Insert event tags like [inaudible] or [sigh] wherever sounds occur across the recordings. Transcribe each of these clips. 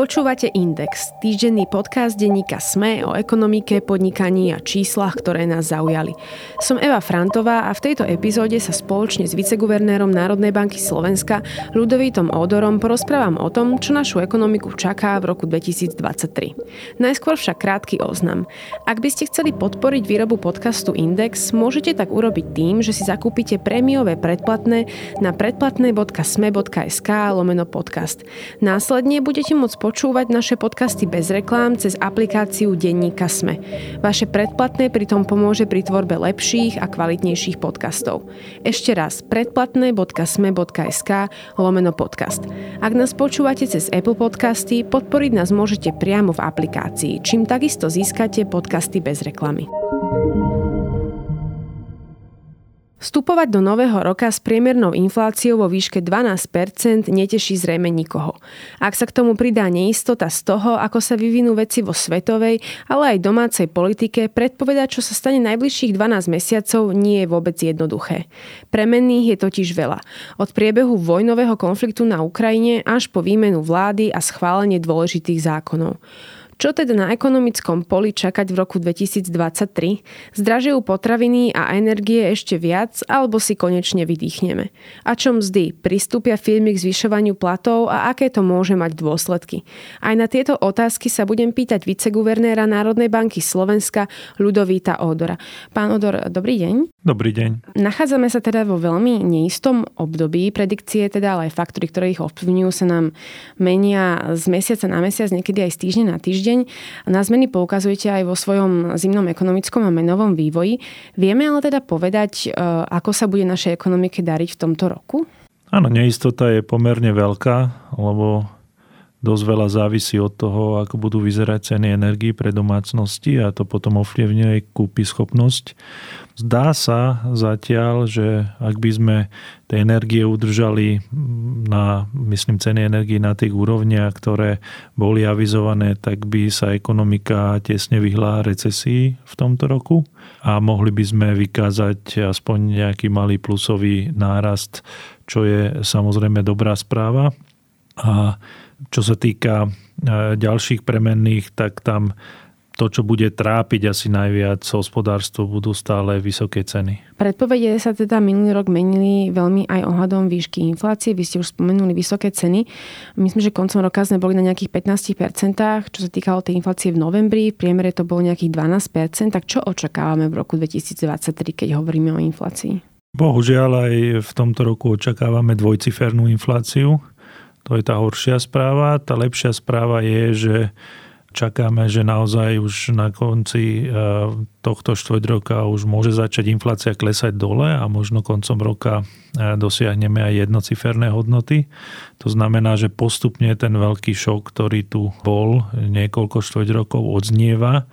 Počúvate Index, týždenný podcast denníka SME o ekonomike, podnikaní a číslach, ktoré nás zaujali. Som Eva Frantová a v tejto epizóde sa spoločne s viceguvernérom Národnej banky Slovenska Ľudovítom Odorom porozprávam o tom, čo našu ekonomiku čaká v roku 2023. Najskôr však krátky oznam. Ak by ste chceli podporiť výrobu podcastu Index, môžete tak urobiť tým, že si zakúpite prémiové predplatné na predplatné.sme.sk lomeno podcast. Následne budete môcť počúvať naše podcasty bez reklám cez aplikáciu Denníka Sme. Vaše predplatné pritom pomôže pri tvorbe lepších a kvalitnejších podcastov. Ešte raz predplatné.sme.sk lomeno podcast. Ak nás počúvate cez Apple Podcasty, podporiť nás môžete priamo v aplikácii, čím takisto získate podcasty bez reklamy. Vstupovať do nového roka s priemernou infláciou vo výške 12% neteší zrejme nikoho. Ak sa k tomu pridá neistota z toho, ako sa vyvinú veci vo svetovej, ale aj domácej politike, predpovedať, čo sa stane najbližších 12 mesiacov, nie je vôbec jednoduché. Premenných je totiž veľa. Od priebehu vojnového konfliktu na Ukrajine až po výmenu vlády a schválenie dôležitých zákonov. Čo teda na ekonomickom poli čakať v roku 2023? Zdražujú potraviny a energie ešte viac, alebo si konečne vydýchneme? A čo mzdy? Pristúpia firmy k zvyšovaniu platov a aké to môže mať dôsledky? Aj na tieto otázky sa budem pýtať viceguvernéra Národnej banky Slovenska Ľudovíta Odora. Pán Odor, dobrý deň. Dobrý deň. Nachádzame sa teda vo veľmi neistom období. Predikcie, teda ale aj faktory, ktoré ich ovplyvňujú, sa nám menia z mesiaca na mesiac, niekedy aj z týždňa na týždeň týždeň. Na zmeny poukazujete aj vo svojom zimnom ekonomickom a menovom vývoji. Vieme ale teda povedať, e, ako sa bude našej ekonomike dariť v tomto roku? Áno, neistota je pomerne veľká, lebo dosť veľa závisí od toho, ako budú vyzerať ceny energii pre domácnosti a to potom ovplyvňuje kúpy schopnosť. Zdá sa zatiaľ, že ak by sme tie energie udržali na, myslím, ceny energii na tých úrovniach, ktoré boli avizované, tak by sa ekonomika tesne vyhla recesii v tomto roku a mohli by sme vykázať aspoň nejaký malý plusový nárast, čo je samozrejme dobrá správa. A čo sa týka e, ďalších premenných, tak tam to, čo bude trápiť asi najviac hospodárstvo, budú stále vysoké ceny. Predpovede sa teda minulý rok menili veľmi aj ohľadom výšky inflácie. Vy ste už spomenuli vysoké ceny. Myslím, že koncom roka sme boli na nejakých 15%, čo sa týkalo tej inflácie v novembri. V priemere to bolo nejakých 12%. Tak čo očakávame v roku 2023, keď hovoríme o inflácii? Bohužiaľ aj v tomto roku očakávame dvojcifernú infláciu. To je tá horšia správa. Tá lepšia správa je, že čakáme, že naozaj už na konci e, tohto štvrť roka už môže začať inflácia klesať dole a možno koncom roka e, dosiahneme aj jednociferné hodnoty. To znamená, že postupne ten veľký šok, ktorý tu bol niekoľko štvrť rokov odznieva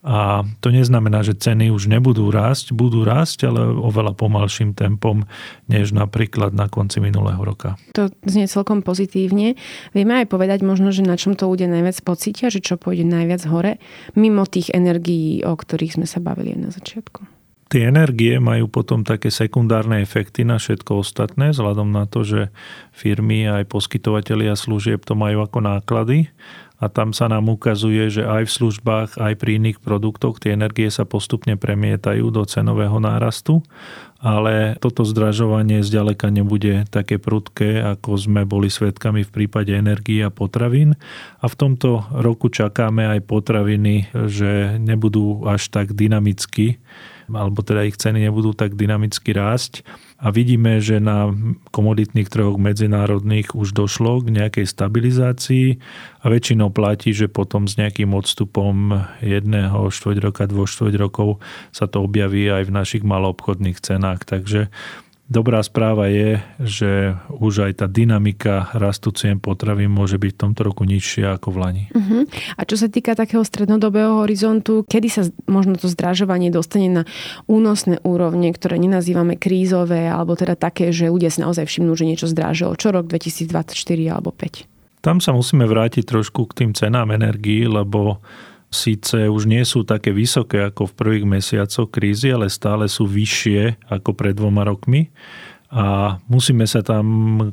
a to neznamená, že ceny už nebudú rásť, budú rásť, ale oveľa pomalším tempom, než napríklad na konci minulého roka. To znie celkom pozitívne. Vieme aj povedať možno, že na čom to ľudia najviac pocítia, že čo pôjde najviac hore, mimo tých energií, o ktorých sme sa bavili na začiatku. Tie energie majú potom také sekundárne efekty na všetko ostatné, vzhľadom na to, že firmy aj poskytovateľia služieb to majú ako náklady a tam sa nám ukazuje, že aj v službách, aj pri iných produktoch tie energie sa postupne premietajú do cenového nárastu, ale toto zdražovanie zďaleka nebude také prudké, ako sme boli svedkami v prípade energii a potravín. A v tomto roku čakáme aj potraviny, že nebudú až tak dynamicky alebo teda ich ceny nebudú tak dynamicky rásť. A vidíme, že na komoditných trhoch medzinárodných už došlo k nejakej stabilizácii a väčšinou platí, že potom s nejakým odstupom jedného štvrť roka, dvoch štvrť rokov sa to objaví aj v našich maloobchodných cenách. Takže Dobrá správa je, že už aj tá dynamika rastu cien potravy môže byť v tomto roku nižšia ako v Lani. Uh-huh. A čo sa týka takého strednodobého horizontu, kedy sa možno to zdražovanie dostane na únosné úrovne, ktoré nenazývame krízové, alebo teda také, že ľudia si naozaj všimnú, že niečo zdražilo. Čo rok 2024 alebo 5? Tam sa musíme vrátiť trošku k tým cenám energií, lebo síce už nie sú také vysoké ako v prvých mesiacoch krízy, ale stále sú vyššie ako pred dvoma rokmi. A musíme sa tam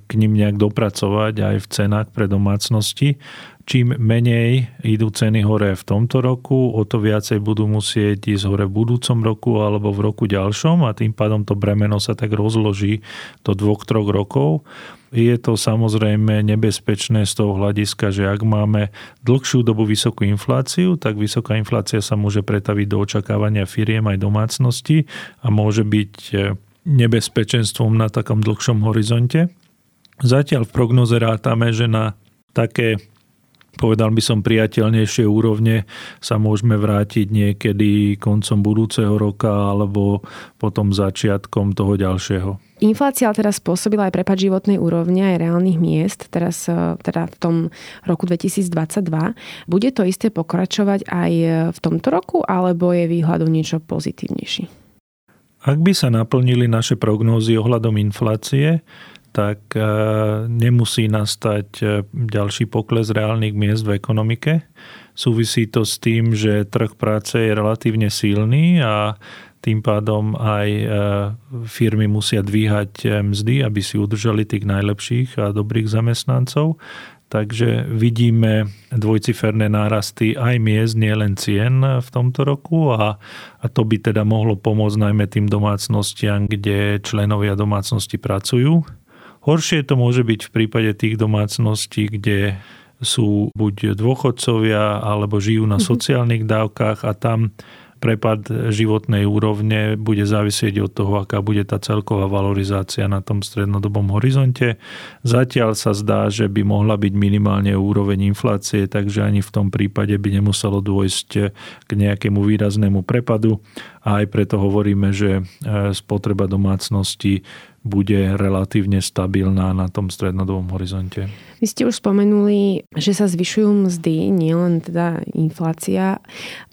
k ním nejak dopracovať aj v cenách pre domácnosti. Čím menej idú ceny hore v tomto roku, o to viacej budú musieť ísť hore v budúcom roku alebo v roku ďalšom a tým pádom to bremeno sa tak rozloží do dvoch, troch rokov. Je to samozrejme nebezpečné z toho hľadiska, že ak máme dlhšiu dobu vysokú infláciu, tak vysoká inflácia sa môže pretaviť do očakávania firiem aj domácnosti a môže byť nebezpečenstvom na takom dlhšom horizonte. Zatiaľ v prognoze rátame, že na také povedal by som priateľnejšie úrovne sa môžeme vrátiť niekedy koncom budúceho roka alebo potom začiatkom toho ďalšieho. Inflácia teraz spôsobila aj prepad životnej úrovne aj reálnych miest, teraz e, teda v tom roku 2022. Bude to isté pokračovať aj v tomto roku, alebo je výhľadom niečo pozitívnejší? Ak by sa naplnili naše prognózy ohľadom inflácie, tak e, nemusí nastať e, ďalší pokles reálnych miest v ekonomike. Súvisí to s tým, že trh práce je relatívne silný a tým pádom aj e, firmy musia dvíhať mzdy, aby si udržali tých najlepších a dobrých zamestnancov. Takže vidíme dvojciferné nárasty aj miest, nielen cien v tomto roku a, a to by teda mohlo pomôcť najmä tým domácnostiam, kde členovia domácnosti pracujú. Horšie to môže byť v prípade tých domácností, kde sú buď dôchodcovia alebo žijú na mhm. sociálnych dávkach a tam prepad životnej úrovne bude závisieť od toho, aká bude tá celková valorizácia na tom strednodobom horizonte. Zatiaľ sa zdá, že by mohla byť minimálne úroveň inflácie, takže ani v tom prípade by nemuselo dôjsť k nejakému výraznému prepadu a aj preto hovoríme, že e, spotreba domácnosti bude relatívne stabilná na tom strednodobom horizonte. Vy ste už spomenuli, že sa zvyšujú mzdy, nielen teda inflácia.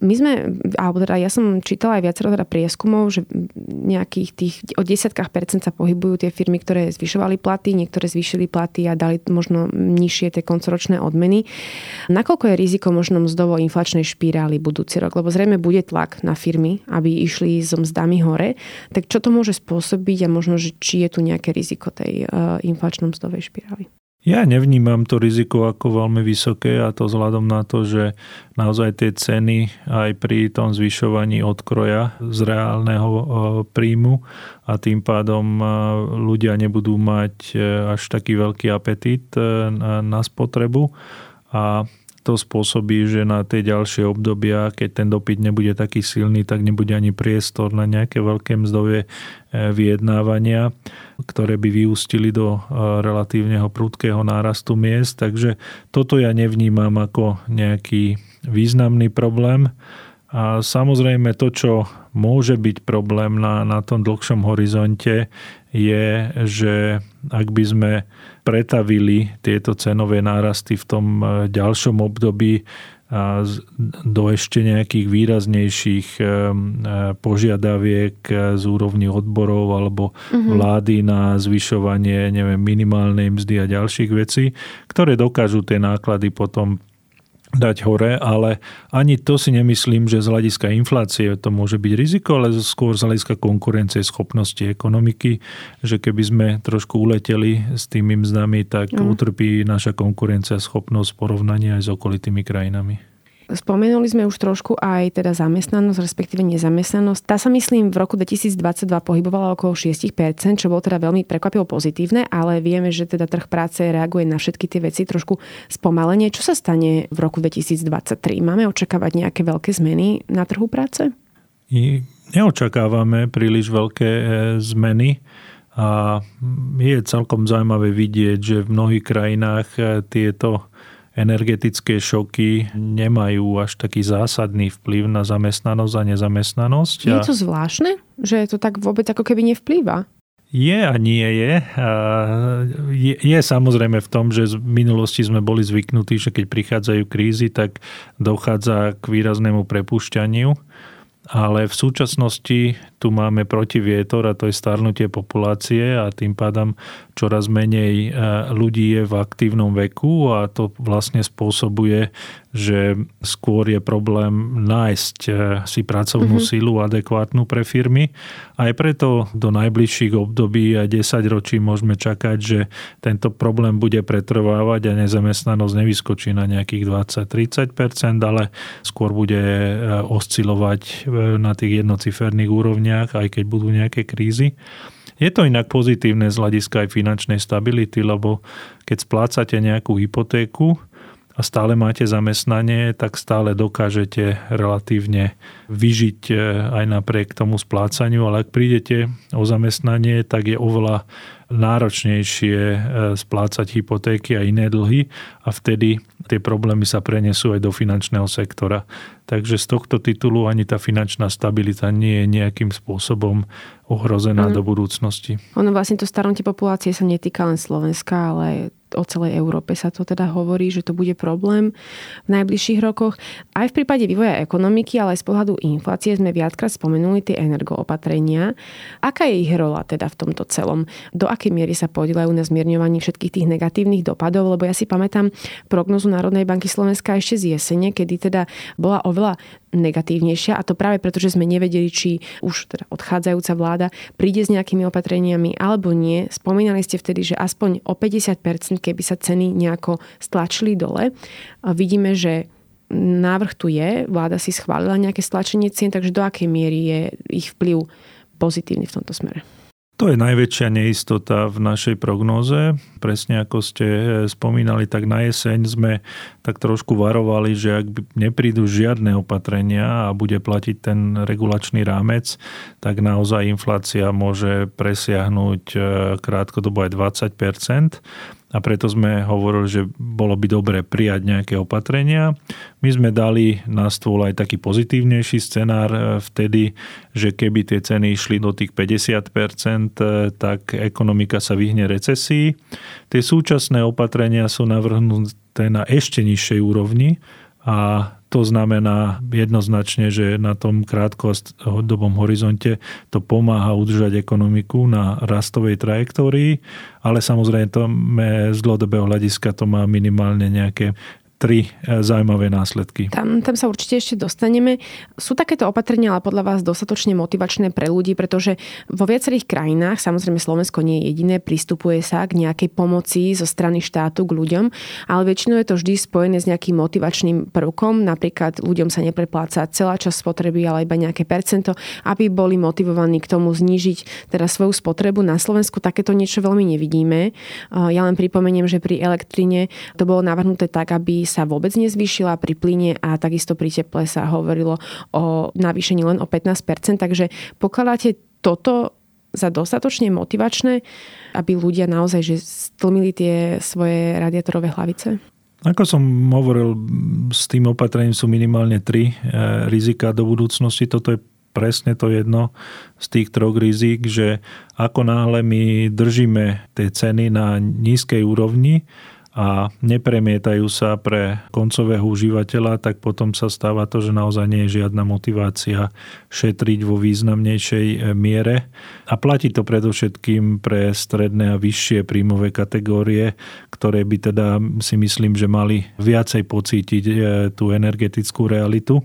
My sme, alebo teda ja som čítala aj viacero teda prieskumov, že nejakých tých, o desiatkách percent sa pohybujú tie firmy, ktoré zvyšovali platy, niektoré zvýšili platy a dali možno nižšie tie koncoročné odmeny. Nakoľko je riziko možno mzdovo inflačnej špirály budúci rok? Lebo zrejme bude tlak na firmy, aby išli so mzdami hore. Tak čo to môže spôsobiť a možno, že či je tu nejaké riziko tej uh, inflačnom mzdovej špirály? Ja nevnímam to riziko ako veľmi vysoké a to vzhľadom na to, že naozaj tie ceny aj pri tom zvyšovaní odkroja z reálneho e, príjmu a tým pádom e, ľudia nebudú mať až taký veľký apetít na spotrebu a to spôsobí, že na tie ďalšie obdobia, keď ten dopyt nebude taký silný, tak nebude ani priestor na nejaké veľké mzdové vyjednávania ktoré by vyústili do e, relatívneho prudkého nárastu miest. Takže toto ja nevnímam ako nejaký významný problém. A samozrejme to, čo môže byť problém na, na tom dlhšom horizonte, je, že ak by sme pretavili tieto cenové nárasty v tom e, ďalšom období do ešte nejakých výraznejších eh, eh, požiadaviek z úrovni odborov alebo mhm. vlády na zvyšovanie neviem, minimálnej mzdy a ďalších vecí, ktoré dokážu tie náklady potom dať hore, ale ani to si nemyslím, že z hľadiska inflácie to môže byť riziko, ale skôr z hľadiska konkurencie schopnosti ekonomiky, že keby sme trošku uleteli s tými mzdami, tak mm. utrpí naša konkurencia schopnosť porovnania aj s okolitými krajinami. Spomenuli sme už trošku aj teda zamestnanosť, respektíve nezamestnanosť. Tá sa myslím v roku 2022 pohybovala okolo 6%, čo bolo teda veľmi prekvapivo pozitívne, ale vieme, že teda trh práce reaguje na všetky tie veci trošku spomalenie. Čo sa stane v roku 2023? Máme očakávať nejaké veľké zmeny na trhu práce? Neočakávame príliš veľké e, zmeny. A je celkom zaujímavé vidieť, že v mnohých krajinách e, tieto energetické šoky nemajú až taký zásadný vplyv na zamestnanosť a nezamestnanosť. Je to zvláštne, že to tak vôbec ako keby nevplýva? Je a nie je. je. Je samozrejme v tom, že z minulosti sme boli zvyknutí, že keď prichádzajú krízy, tak dochádza k výraznému prepušťaniu. Ale v súčasnosti tu máme protivietor a to je starnutie populácie a tým pádom čoraz menej e, ľudí je v aktívnom veku a to vlastne spôsobuje, že skôr je problém nájsť e, si pracovnú mm-hmm. sílu adekvátnu pre firmy. Aj preto do najbližších období a 10 ročí môžeme čakať, že tento problém bude pretrvávať a nezamestnanosť nevyskočí na nejakých 20-30%, ale skôr bude e, oscilovať na tých jednociferných úrovniach, aj keď budú nejaké krízy. Je to inak pozitívne z hľadiska aj finančnej stability, lebo keď splácate nejakú hypotéku a stále máte zamestnanie, tak stále dokážete relatívne vyžiť e, aj napriek tomu splácaniu, ale ak prídete o zamestnanie, tak je oveľa náročnejšie e, splácať hypotéky a iné dlhy a vtedy tie problémy sa prenesú aj do finančného sektora. Takže z tohto titulu ani tá finančná stabilita nie je nejakým spôsobom ohrozená ano. do budúcnosti. Ono vlastne to starnutie populácie sa netýka len Slovenska, ale o celej Európe sa to teda hovorí, že to bude problém v najbližších rokoch. Aj v prípade vývoja ekonomiky, ale aj z pohľadu inflácie sme viackrát spomenuli tie energoopatrenia. Aká je ich rola teda v tomto celom? Do akej miery sa podielajú na zmierňovaní všetkých tých negatívnych dopadov? Lebo ja si pamätám prognozu Národnej banky Slovenska ešte z jesene, kedy teda bola oveľa negatívnejšia a to práve preto, že sme nevedeli, či už teda odchádzajúca vláda príde s nejakými opatreniami alebo nie. Spomínali ste vtedy, že aspoň o 50%, keby sa ceny nejako stlačili dole. A vidíme, že návrh tu je, vláda si schválila nejaké stlačenie cien, takže do akej miery je ich vplyv pozitívny v tomto smere? To je najväčšia neistota v našej prognóze. Presne ako ste eh, spomínali, tak na jeseň sme tak trošku varovali, že ak neprídu žiadne opatrenia a bude platiť ten regulačný rámec, tak naozaj inflácia môže presiahnuť eh, krátkodobo aj 20 a preto sme hovorili, že bolo by dobre prijať nejaké opatrenia. My sme dali na stôl aj taký pozitívnejší scenár e, vtedy, že keby tie ceny išli do tých 50%, e, tak ekonomika sa vyhne recesii. Tie súčasné opatrenia sú navrhnuté na ešte nižšej úrovni a to znamená jednoznačne, že na tom krátkodobom horizonte to pomáha udržať ekonomiku na rastovej trajektórii, ale samozrejme to z dlhodobého hľadiska to má minimálne nejaké tri e, zaujímavé následky. Tam, tam sa určite ešte dostaneme. Sú takéto opatrenia ale podľa vás dostatočne motivačné pre ľudí, pretože vo viacerých krajinách, samozrejme Slovensko nie je jediné, pristupuje sa k nejakej pomoci zo strany štátu k ľuďom, ale väčšinou je to vždy spojené s nejakým motivačným prvkom. Napríklad ľuďom sa neprepláca celá časť spotreby, ale iba nejaké percento, aby boli motivovaní k tomu znížiť teda svoju spotrebu. Na Slovensku takéto niečo veľmi nevidíme. Ja len pripomeniem, že pri elektrine to bolo navrhnuté tak, aby sa vôbec nezvýšila pri plyne a takisto pri teple sa hovorilo o navýšení len o 15%. Takže pokladáte toto za dostatočne motivačné, aby ľudia naozaj že stlmili tie svoje radiatorové hlavice? Ako som hovoril, s tým opatrením sú minimálne tri e, rizika do budúcnosti. Toto je presne to jedno z tých troch rizik, že ako náhle my držíme tie ceny na nízkej úrovni, a nepremietajú sa pre koncového užívateľa, tak potom sa stáva to, že naozaj nie je žiadna motivácia šetriť vo významnejšej e, miere. A platí to predovšetkým pre stredné a vyššie príjmové kategórie, ktoré by teda si myslím, že mali viacej pocítiť e, tú energetickú realitu.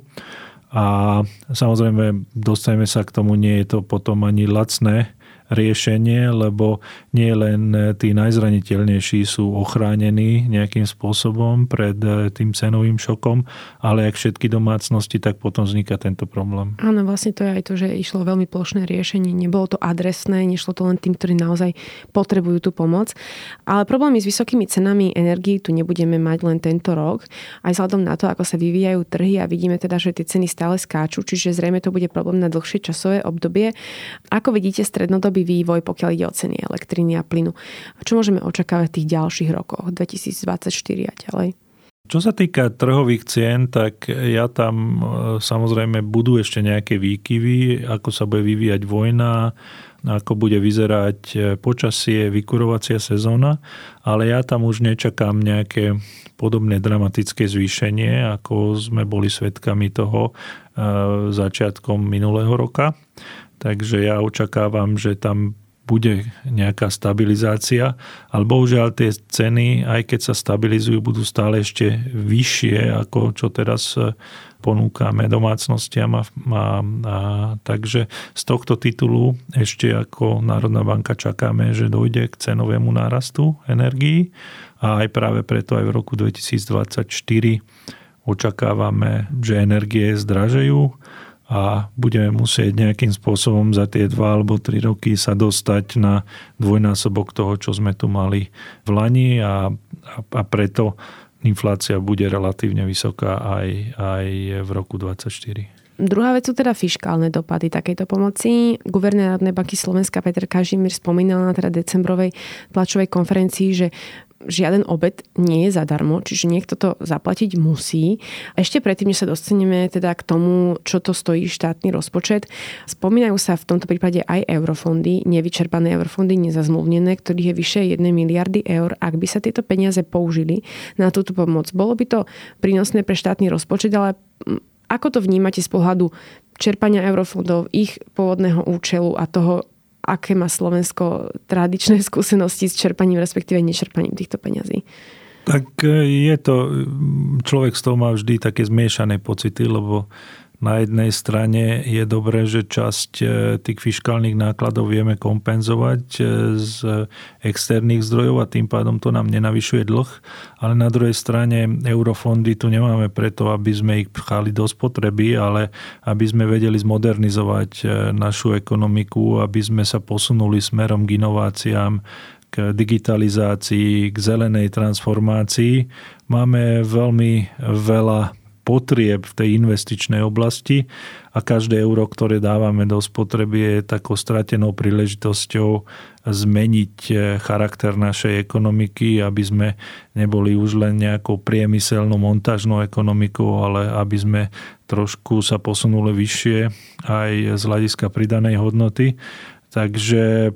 A samozrejme, dostaneme sa k tomu, nie je to potom ani lacné, riešenie, lebo nie len tí najzraniteľnejší sú ochránení nejakým spôsobom pred eh, tým cenovým šokom, ale ak všetky domácnosti, tak potom vzniká tento problém. Áno, vlastne to je aj to, že išlo veľmi plošné riešenie. Nebolo to adresné, nešlo to len tým, ktorí naozaj potrebujú tú pomoc. Ale problémy s vysokými cenami energií tu nebudeme mať len tento rok. Aj vzhľadom na to, ako sa vyvíjajú trhy a vidíme teda, že tie ceny stále skáču, čiže zrejme to bude problém na dlhšie časové obdobie. Ako vidíte strednodobý dlhodobý vývoj, pokiaľ ide o ceny elektriny a plynu. Čo môžeme očakávať v tých ďalších rokoch, 2024 a ďalej? Čo sa týka trhových cien, tak ja tam e, samozrejme budú ešte nejaké výkyvy, ako sa bude vyvíjať vojna, ako bude vyzerať e, počasie, vykurovacia sezóna, ale ja tam už nečakám nejaké podobné dramatické zvýšenie, ako sme boli svedkami toho e, začiatkom minulého roka. Takže ja očakávam, že tam bude nejaká stabilizácia, ale bohužiaľ tie ceny, aj keď sa stabilizujú, budú stále ešte vyššie, ako čo teraz e, ponúkame domácnostiam. A, a, a, takže z tohto titulu ešte ako Národná banka čakáme, že dojde k cenovému nárastu energií a aj práve preto aj v roku 2024 očakávame, že energie zdražejú a budeme musieť nejakým spôsobom za tie dva alebo tri roky sa dostať na dvojnásobok toho, čo sme tu mali v Lani a, a, a preto inflácia bude relatívne vysoká aj, aj v roku 2024. Druhá vec sú teda fiskálne dopady takejto pomoci. Guvernér Národnej banky Slovenska Peter Kažimír spomínal na teda decembrovej tlačovej konferencii, že žiaden obed nie je zadarmo, čiže niekto to zaplatiť musí. Ešte predtým, než sa dostaneme teda k tomu, čo to stojí štátny rozpočet, spomínajú sa v tomto prípade aj eurofondy, nevyčerpané eurofondy, nezazmluvnené, ktorých je vyše 1 miliardy eur. Ak by sa tieto peniaze použili na túto pomoc, bolo by to prínosné pre štátny rozpočet, ale ako to vnímate z pohľadu čerpania eurofondov, ich pôvodného účelu a toho, aké má Slovensko tradičné [laughs] skúsenosti s čerpaním, respektíve nečerpaním týchto peňazí? Tak e, je to, človek z toho má vždy také zmiešané pocity, lebo na jednej strane je dobré, že časť e, tých fiskálnych nákladov vieme kompenzovať e, z externých zdrojov a tým pádom to nám nenavyšuje dlh, ale na druhej strane eurofondy tu nemáme preto, aby sme ich pchali do spotreby, ale aby sme vedeli zmodernizovať e, našu ekonomiku, aby sme sa posunuli smerom k inováciám, k digitalizácii, k zelenej transformácii. Máme veľmi veľa potrieb v tej investičnej oblasti a každé euro, ktoré dávame do spotreby je takou stratenou príležitosťou zmeniť eh, charakter našej ekonomiky, aby sme neboli už len nejakou priemyselnou montážnou ekonomikou, ale aby sme trošku sa posunuli vyššie aj z hľadiska pridanej hodnoty. Takže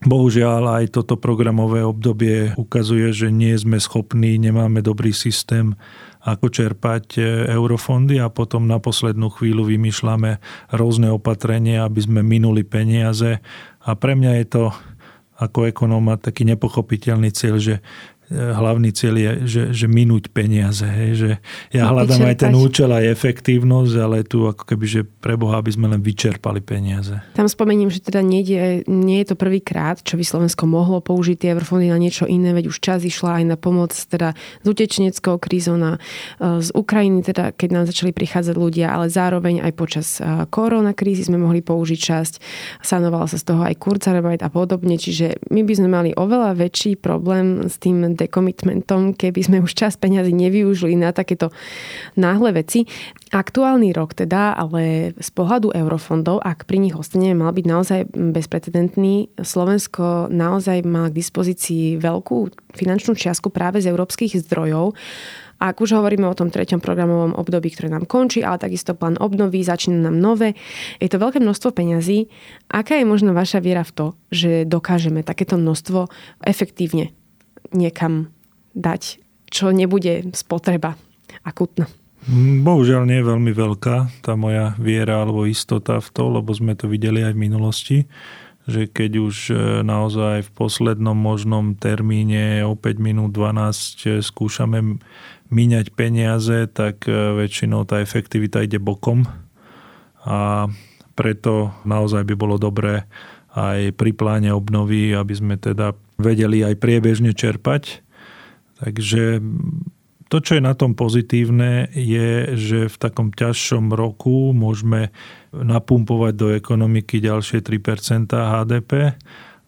Bohužiaľ aj toto programové obdobie ukazuje, že nie sme schopní, nemáme dobrý systém ako čerpať e, eurofondy a potom na poslednú chvíľu vymýšľame rôzne opatrenia, aby sme minuli peniaze. A pre mňa je to ako ekonóma taký nepochopiteľný cieľ, že hlavný cieľ je, že, že minúť peniaze. Hej, že ja hľadám aj ten účel, aj efektívnosť, ale tu ako keby, že pre Boha, aby sme len vyčerpali peniaze. Tam spomením, že teda nie je, nie je to prvýkrát, čo by Slovensko mohlo použiť tie eurofondy na niečo iné, veď už čas išla aj na pomoc teda s utečeneckou krízou na, e, z Ukrajiny, teda keď nám začali prichádzať ľudia, ale zároveň aj počas e, korona krízy sme mohli použiť časť. Sanovala sa z toho aj Kurzarbeit a podobne, čiže my by sme mali oveľa väčší problém s tým decommitmentom, keby sme už čas peňazí nevyužili na takéto náhle veci. Aktuálny rok teda, ale z pohľadu eurofondov, ak pri nich ostaneme, mal byť naozaj bezprecedentný. Slovensko naozaj má k dispozícii veľkú finančnú čiastku práve z európskych zdrojov. Ak už hovoríme o tom treťom programovom období, ktoré nám končí, ale takisto plán obnovy, začína nám nové, je to veľké množstvo peňazí. Aká je možno vaša viera v to, že dokážeme takéto množstvo efektívne niekam dať, čo nebude spotreba akutná. Bohužiaľ nie je veľmi veľká tá moja viera alebo istota v to, lebo sme to videli aj v minulosti, že keď už e, naozaj v poslednom možnom termíne o 5 minút 12 e, skúšame míňať peniaze, tak e, väčšinou tá efektivita ide bokom a preto naozaj by bolo dobré aj pri pláne obnovy, aby sme teda vedeli aj priebežne čerpať. Takže to, čo je na tom pozitívne, je, že v takom ťažšom roku môžeme napumpovať do ekonomiky ďalšie 3% HDP,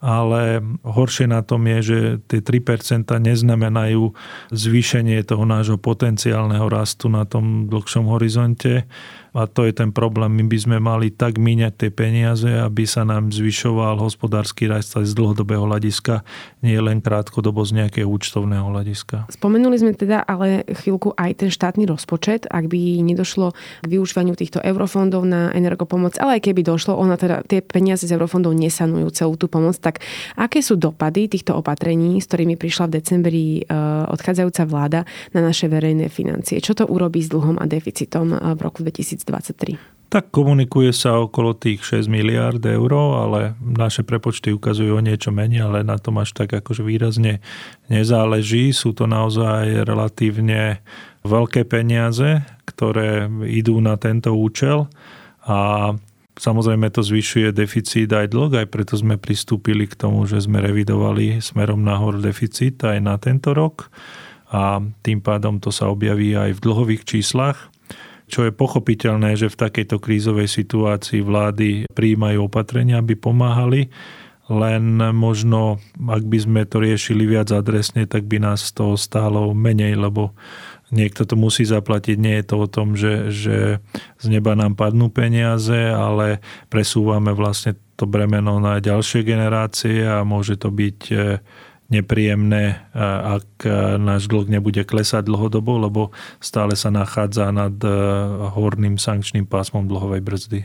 ale horšie na tom je, že tie 3% neznamenajú zvýšenie toho nášho potenciálneho rastu na tom dlhšom horizonte a to je ten problém. My by sme mali tak míňať tie peniaze, aby sa nám zvyšoval hospodársky rast z dlhodobého hľadiska, nie len krátkodobo z nejakého účtovného hľadiska. Spomenuli sme teda ale chvíľku aj ten štátny rozpočet, ak by nedošlo k využívaniu týchto eurofondov na energopomoc, ale aj keby došlo, ona teda tie peniaze z eurofondov nesanujú celú tú pomoc, tak aké sú dopady týchto opatrení, s ktorými prišla v decembri e, odchádzajúca vláda na naše verejné financie? Čo to urobí s dlhom a deficitom e, v roku 2020? 2023? Tak komunikuje sa okolo tých 6 miliard eur, ale naše prepočty ukazujú o niečo menej, ale na tom až tak akože výrazne nezáleží. Sú to naozaj relatívne veľké peniaze, ktoré idú na tento účel a Samozrejme to zvyšuje deficit aj dlh, aj preto sme pristúpili k tomu, že sme revidovali smerom nahor deficit aj na tento rok. A tým pádom to sa objaví aj v dlhových číslach čo je pochopiteľné, že v takejto krízovej situácii vlády prijímajú opatrenia, aby pomáhali, len možno, ak by sme to riešili viac adresne, tak by nás to stálo menej, lebo niekto to musí zaplatiť. Nie je to o tom, že, že z neba nám padnú peniaze, ale presúvame vlastne to bremeno na ďalšie generácie a môže to byť nepríjemné, ak náš dlh nebude klesať dlhodobo, lebo stále sa nachádza nad e, horným sankčným pásmom dlhovej brzdy.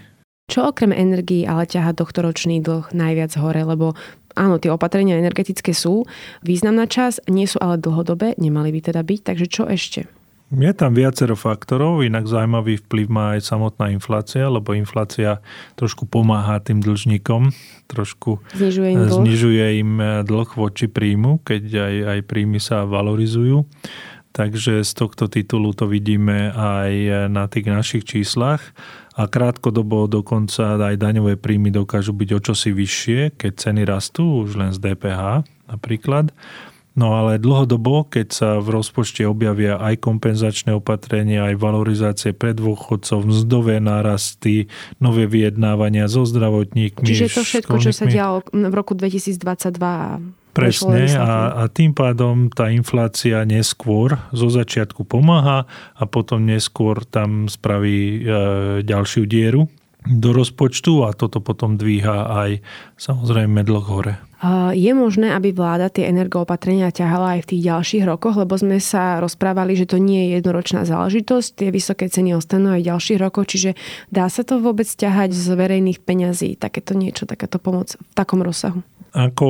Čo okrem energií ale ťaha tohtoročný dlh najviac hore, lebo áno, tie opatrenia energetické sú významná čas, nie sú ale dlhodobé, nemali by teda byť, takže čo ešte? Je tam viacero faktorov, inak zaujímavý vplyv má aj samotná inflácia, lebo inflácia trošku pomáha tým dlžníkom, trošku znižuje im dlh, znižuje im eh, dlh voči príjmu, keď aj, aj príjmy sa valorizujú. Takže z tohto titulu to vidíme aj eh, na tých našich číslach a krátkodobo dokonca aj daňové príjmy dokážu byť o čosi vyššie, keď ceny rastú už len z DPH napríklad. No ale dlhodobo, keď sa v rozpočte objavia aj kompenzačné opatrenia, aj valorizácie pre dôchodcov, mzdové nárasty, nové vyjednávania so zdravotníkmi. Čiže to všetko, čo sa dialo v roku 2022 Presne a, a tým pádom tá inflácia neskôr zo začiatku pomáha a potom neskôr tam spraví e, ďalšiu dieru do rozpočtu a toto potom dvíha aj samozrejme dlh hore. Je možné, aby vláda tie energoopatrenia ťahala aj v tých ďalších rokoch, lebo sme sa rozprávali, že to nie je jednoročná záležitosť, tie vysoké ceny ostanú aj v ďalších rokoch, čiže dá sa to vôbec ťahať z verejných peňazí, takéto niečo, takáto pomoc v takom rozsahu? Ako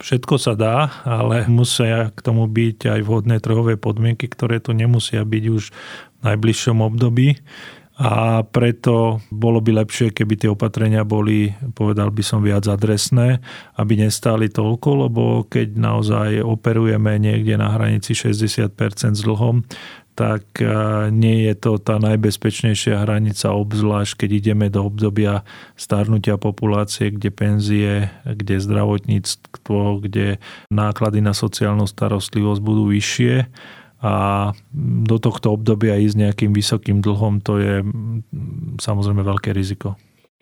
všetko sa dá, ale musia k tomu byť aj vhodné trhové podmienky, ktoré tu nemusia byť už v najbližšom období a preto bolo by lepšie, keby tie opatrenia boli, povedal by som, viac adresné, aby nestáli toľko, lebo keď naozaj operujeme niekde na hranici 60% s dlhom, tak e, nie je to tá najbezpečnejšia hranica, obzvlášť keď ideme do obdobia starnutia populácie, kde penzie, kde zdravotníctvo, kde náklady na sociálnu starostlivosť budú vyššie a do tohto obdobia ísť nejakým vysokým dlhom, to je samozrejme veľké riziko.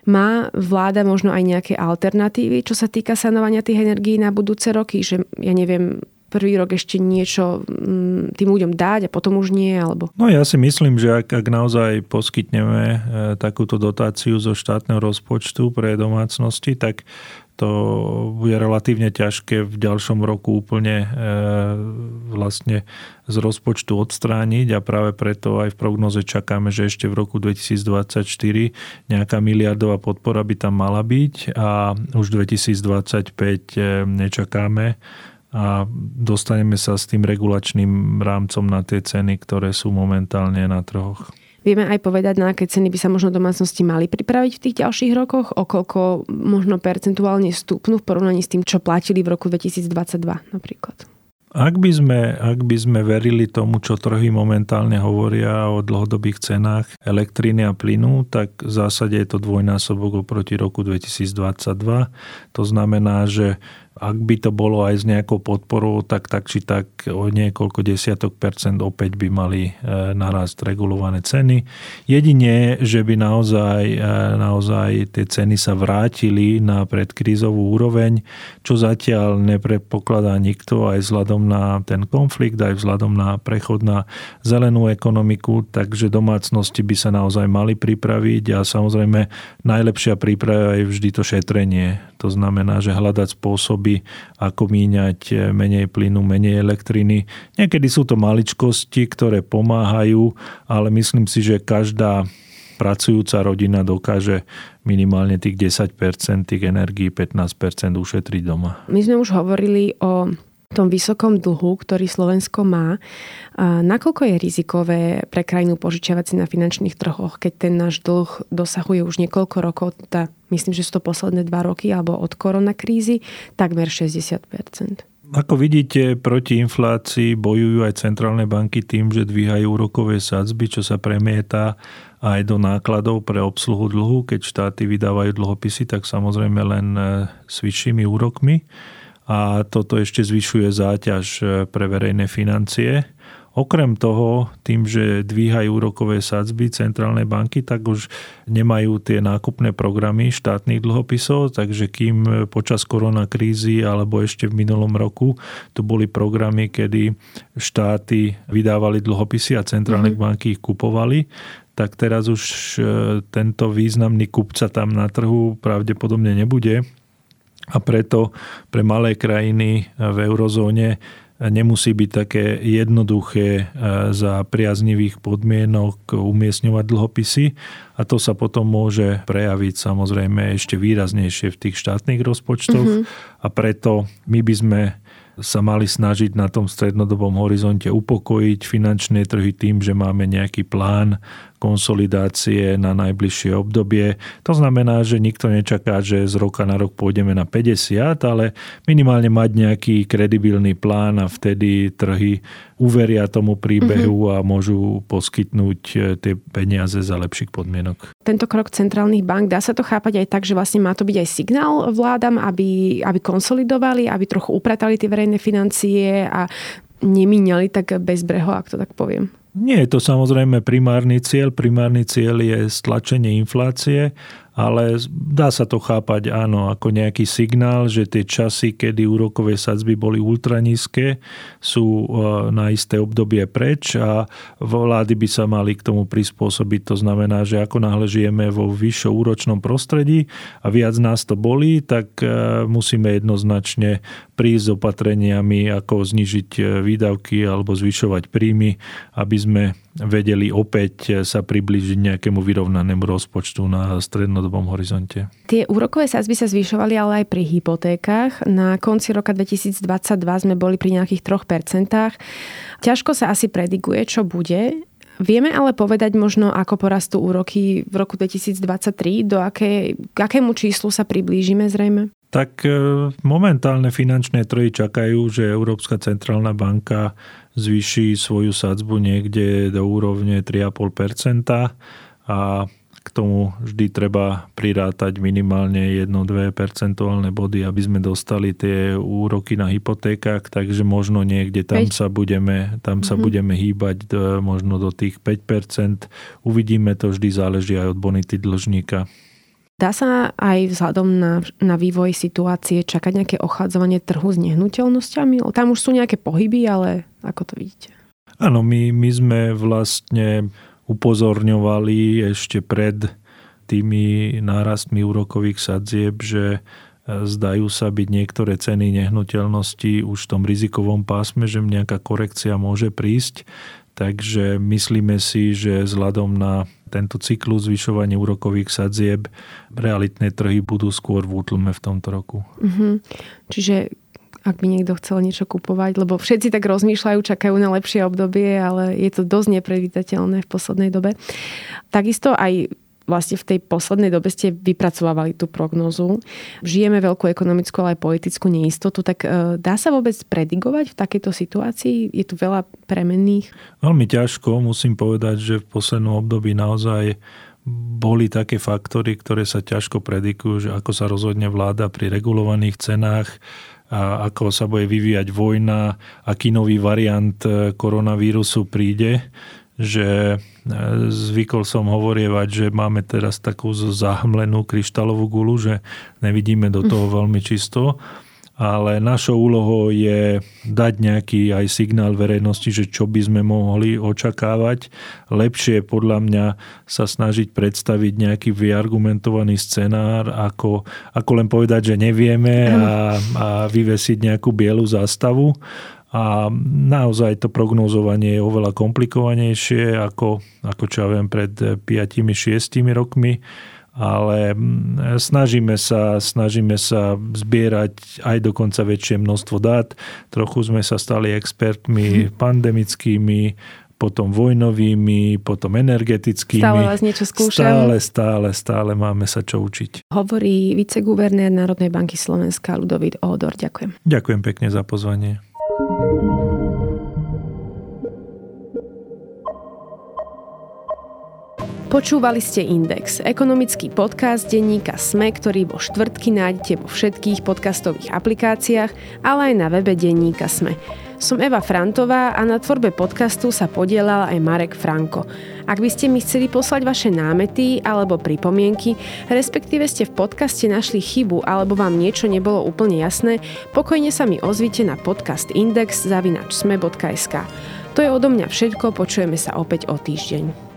Má vláda možno aj nejaké alternatívy, čo sa týka sanovania tých energií na budúce roky? Že ja neviem, prvý rok ešte niečo tým ľuďom dať a potom už nie? Alebo... No ja si myslím, že ak, ak naozaj poskytneme e, takúto dotáciu zo štátneho rozpočtu pre domácnosti, tak to bude relatívne ťažké v ďalšom roku úplne e, vlastne z rozpočtu odstrániť a práve preto aj v prognoze čakáme, že ešte v roku 2024 nejaká miliardová podpora by tam mala byť a už 2025 e, nečakáme a dostaneme sa s tým regulačným rámcom na tie ceny, ktoré sú momentálne na trhoch. Vieme aj povedať, na aké ceny by sa možno domácnosti mali pripraviť v tých ďalších rokoch, okolko možno percentuálne stúpnu v porovnaní s tým, čo platili v roku 2022 napríklad. Ak by, sme, ak by sme verili tomu, čo trhy momentálne hovoria o dlhodobých cenách elektriny a plynu, tak v zásade je to dvojnásobok oproti roku 2022. To znamená, že ak by to bolo aj s nejakou podporou, tak tak či tak o niekoľko desiatok percent opäť by mali e, narast regulované ceny. Jedine, že by naozaj, e, naozaj tie ceny sa vrátili na predkrízovú úroveň, čo zatiaľ nepredpokladá nikto aj vzhľadom na ten konflikt, aj vzhľadom na prechod na zelenú ekonomiku, takže domácnosti by sa naozaj mali pripraviť a samozrejme najlepšia príprava je vždy to šetrenie. To znamená, že hľadať spôsoby, spôsoby, ako míňať eh, menej plynu, menej elektriny. Niekedy sú to maličkosti, ktoré pomáhajú, ale myslím si, že každá pracujúca rodina dokáže minimálne tých 10% tých energií, 15% ušetriť doma. My sme už hovorili o tom vysokom dlhu, ktorý Slovensko má. Nakoľko je rizikové pre krajinu požičiavať si na finančných trhoch, keď ten náš dlh dosahuje už niekoľko rokov, teda myslím, že sú to posledné dva roky, alebo od koronakrízy, takmer 60% ako vidíte, proti inflácii bojujú aj centrálne banky tým, že dvíhajú úrokové sadzby, čo sa premieta aj do nákladov pre obsluhu dlhu. Keď štáty vydávajú dlhopisy, tak samozrejme len e, s vyššími úrokmi. A toto ešte zvyšuje záťaž e, pre verejné financie. Okrem toho, tým, že dvíhajú úrokové sadzby centrálnej banky, tak už nemajú tie nákupné programy štátnych dlhopisov, takže kým počas koronakrízy alebo ešte v minulom roku tu boli programy, kedy štáty vydávali dlhopisy a centrálne mm-hmm. banky ich kupovali, tak teraz už e, tento významný kupca tam na trhu pravdepodobne nebude. A preto pre malé krajiny v eurozóne nemusí byť také jednoduché e, za priaznivých podmienok umiestňovať dlhopisy a to sa potom môže prejaviť samozrejme ešte výraznejšie v tých štátnych rozpočtoch mm-hmm. a preto my by sme sa mali snažiť na tom strednodobom horizonte upokojiť finančné trhy tým, že máme nejaký plán konsolidácie na najbližšie obdobie. To znamená, že nikto nečaká, že z roka na rok pôjdeme na 50, ale minimálne mať nejaký kredibilný plán a vtedy trhy uveria tomu príbehu mm-hmm. a môžu poskytnúť e, tie peniaze za lepších podmienok. Tento krok centrálnych bank, dá sa to chápať aj tak, že vlastne má to byť aj signál vládam, aby, aby konsolidovali, aby trochu upratali tie verejné financie a nemíňali tak bezbreho, ak to tak poviem. Nie je to samozrejme primárny cieľ. Primárny cieľ je stlačenie inflácie ale dá sa to chápať áno ako nejaký signál, že tie časy, kedy úrokové sadzby boli ultranízke, sú e, na isté obdobie preč a vlády by sa mali k tomu prispôsobiť. To znamená, že ako náhle žijeme vo vyššom úročnom prostredí a viac nás to bolí, tak e, musíme jednoznačne prísť s opatreniami, ako znižiť e, výdavky alebo zvyšovať príjmy, aby sme vedeli opäť sa približiť nejakému vyrovnanému rozpočtu na strednodobom horizonte. Tie úrokové sázby sa zvyšovali ale aj pri hypotékach. Na konci roka 2022 sme boli pri nejakých 3%. Ťažko sa asi prediguje, čo bude. Vieme ale povedať možno, ako porastú úroky v roku 2023, do aké, k akému číslu sa priblížime zrejme? Tak e, momentálne finančné trhy čakajú, že Európska centrálna banka zvýši svoju sadzbu niekde do úrovne 3,5% a k tomu vždy treba prirátať minimálne 1-2 percentuálne body, aby sme dostali tie úroky na hypotékach, takže možno niekde tam 5. sa budeme, tam sa mm-hmm. budeme hýbať do, možno do tých 5%. Uvidíme, to vždy záleží aj od bonity dlžníka. Dá sa aj vzhľadom na, na vývoj situácie čakať nejaké ochádzovanie trhu s nehnuteľnosťami? Tam už sú nejaké pohyby, ale ako to vidíte? Áno, my, my sme vlastne upozorňovali ešte pred tými nárastmi úrokových sadzieb, že e, zdajú sa byť niektoré ceny nehnuteľnosti už v tom rizikovom pásme, že nejaká korekcia môže prísť. Takže myslíme si, že vzhľadom na tento cyklus zvyšovania úrokových sadzieb realitné trhy budú skôr v útlme v tomto roku. Mm-hmm. Čiže ak by niekto chcel niečo kupovať, lebo všetci tak rozmýšľajú, čakajú na lepšie obdobie, ale je to dosť nepredvídateľné v poslednej dobe. Takisto aj vlastne v tej poslednej dobe ste vypracovávali tú prognozu. Žijeme veľkú ekonomickú, ale aj politickú neistotu, tak e, dá sa vôbec predigovať v takejto situácii? Je tu veľa premenných? Veľmi ťažko, musím povedať, že v poslednom období naozaj boli také faktory, ktoré sa ťažko predikujú, že ako sa rozhodne vláda pri regulovaných cenách, a ako sa bude vyvíjať vojna, aký nový variant e, koronavírusu príde že zvykol som hovorievať, že máme teraz takú zahmlenú kryštálovú gulu, že nevidíme do toho mhm. veľmi čisto. Ale našou úlohou je dať nejaký aj signál verejnosti, že čo by sme mohli očakávať. Lepšie podľa mňa sa snažiť predstaviť nejaký vyargumentovaný scenár, ako, ako len povedať, že nevieme a, a vyvesiť nejakú bielu zástavu a naozaj to prognozovanie je oveľa komplikovanejšie ako, ako čo ja viem pred 5-6 rokmi ale mm, snažíme sa, snažíme sa zbierať aj dokonca väčšie množstvo dát. Trochu sme sa stali expertmi hm. pandemickými, potom vojnovými, potom energetickými. Stále vás niečo skúšam. Stále, stále, stále máme sa čo učiť. Hovorí viceguvernér Národnej banky Slovenska Ludovít Ódor. Ďakujem. Ďakujem pekne za pozvanie. Počúvali ste Index, ekonomický podcast denníka SME, ktorý vo štvrtky nájdete vo všetkých podcastových aplikáciách, ale aj na webe denníka SME. Som Eva Frantová a na tvorbe podcastu sa podielal aj Marek Franko. Ak by ste mi chceli poslať vaše námety alebo pripomienky, respektíve ste v podcaste našli chybu alebo vám niečo nebolo úplne jasné, pokojne sa mi ozvite na podcast index zavinačsme.sk. To je odo mňa všetko, počujeme sa opäť o týždeň.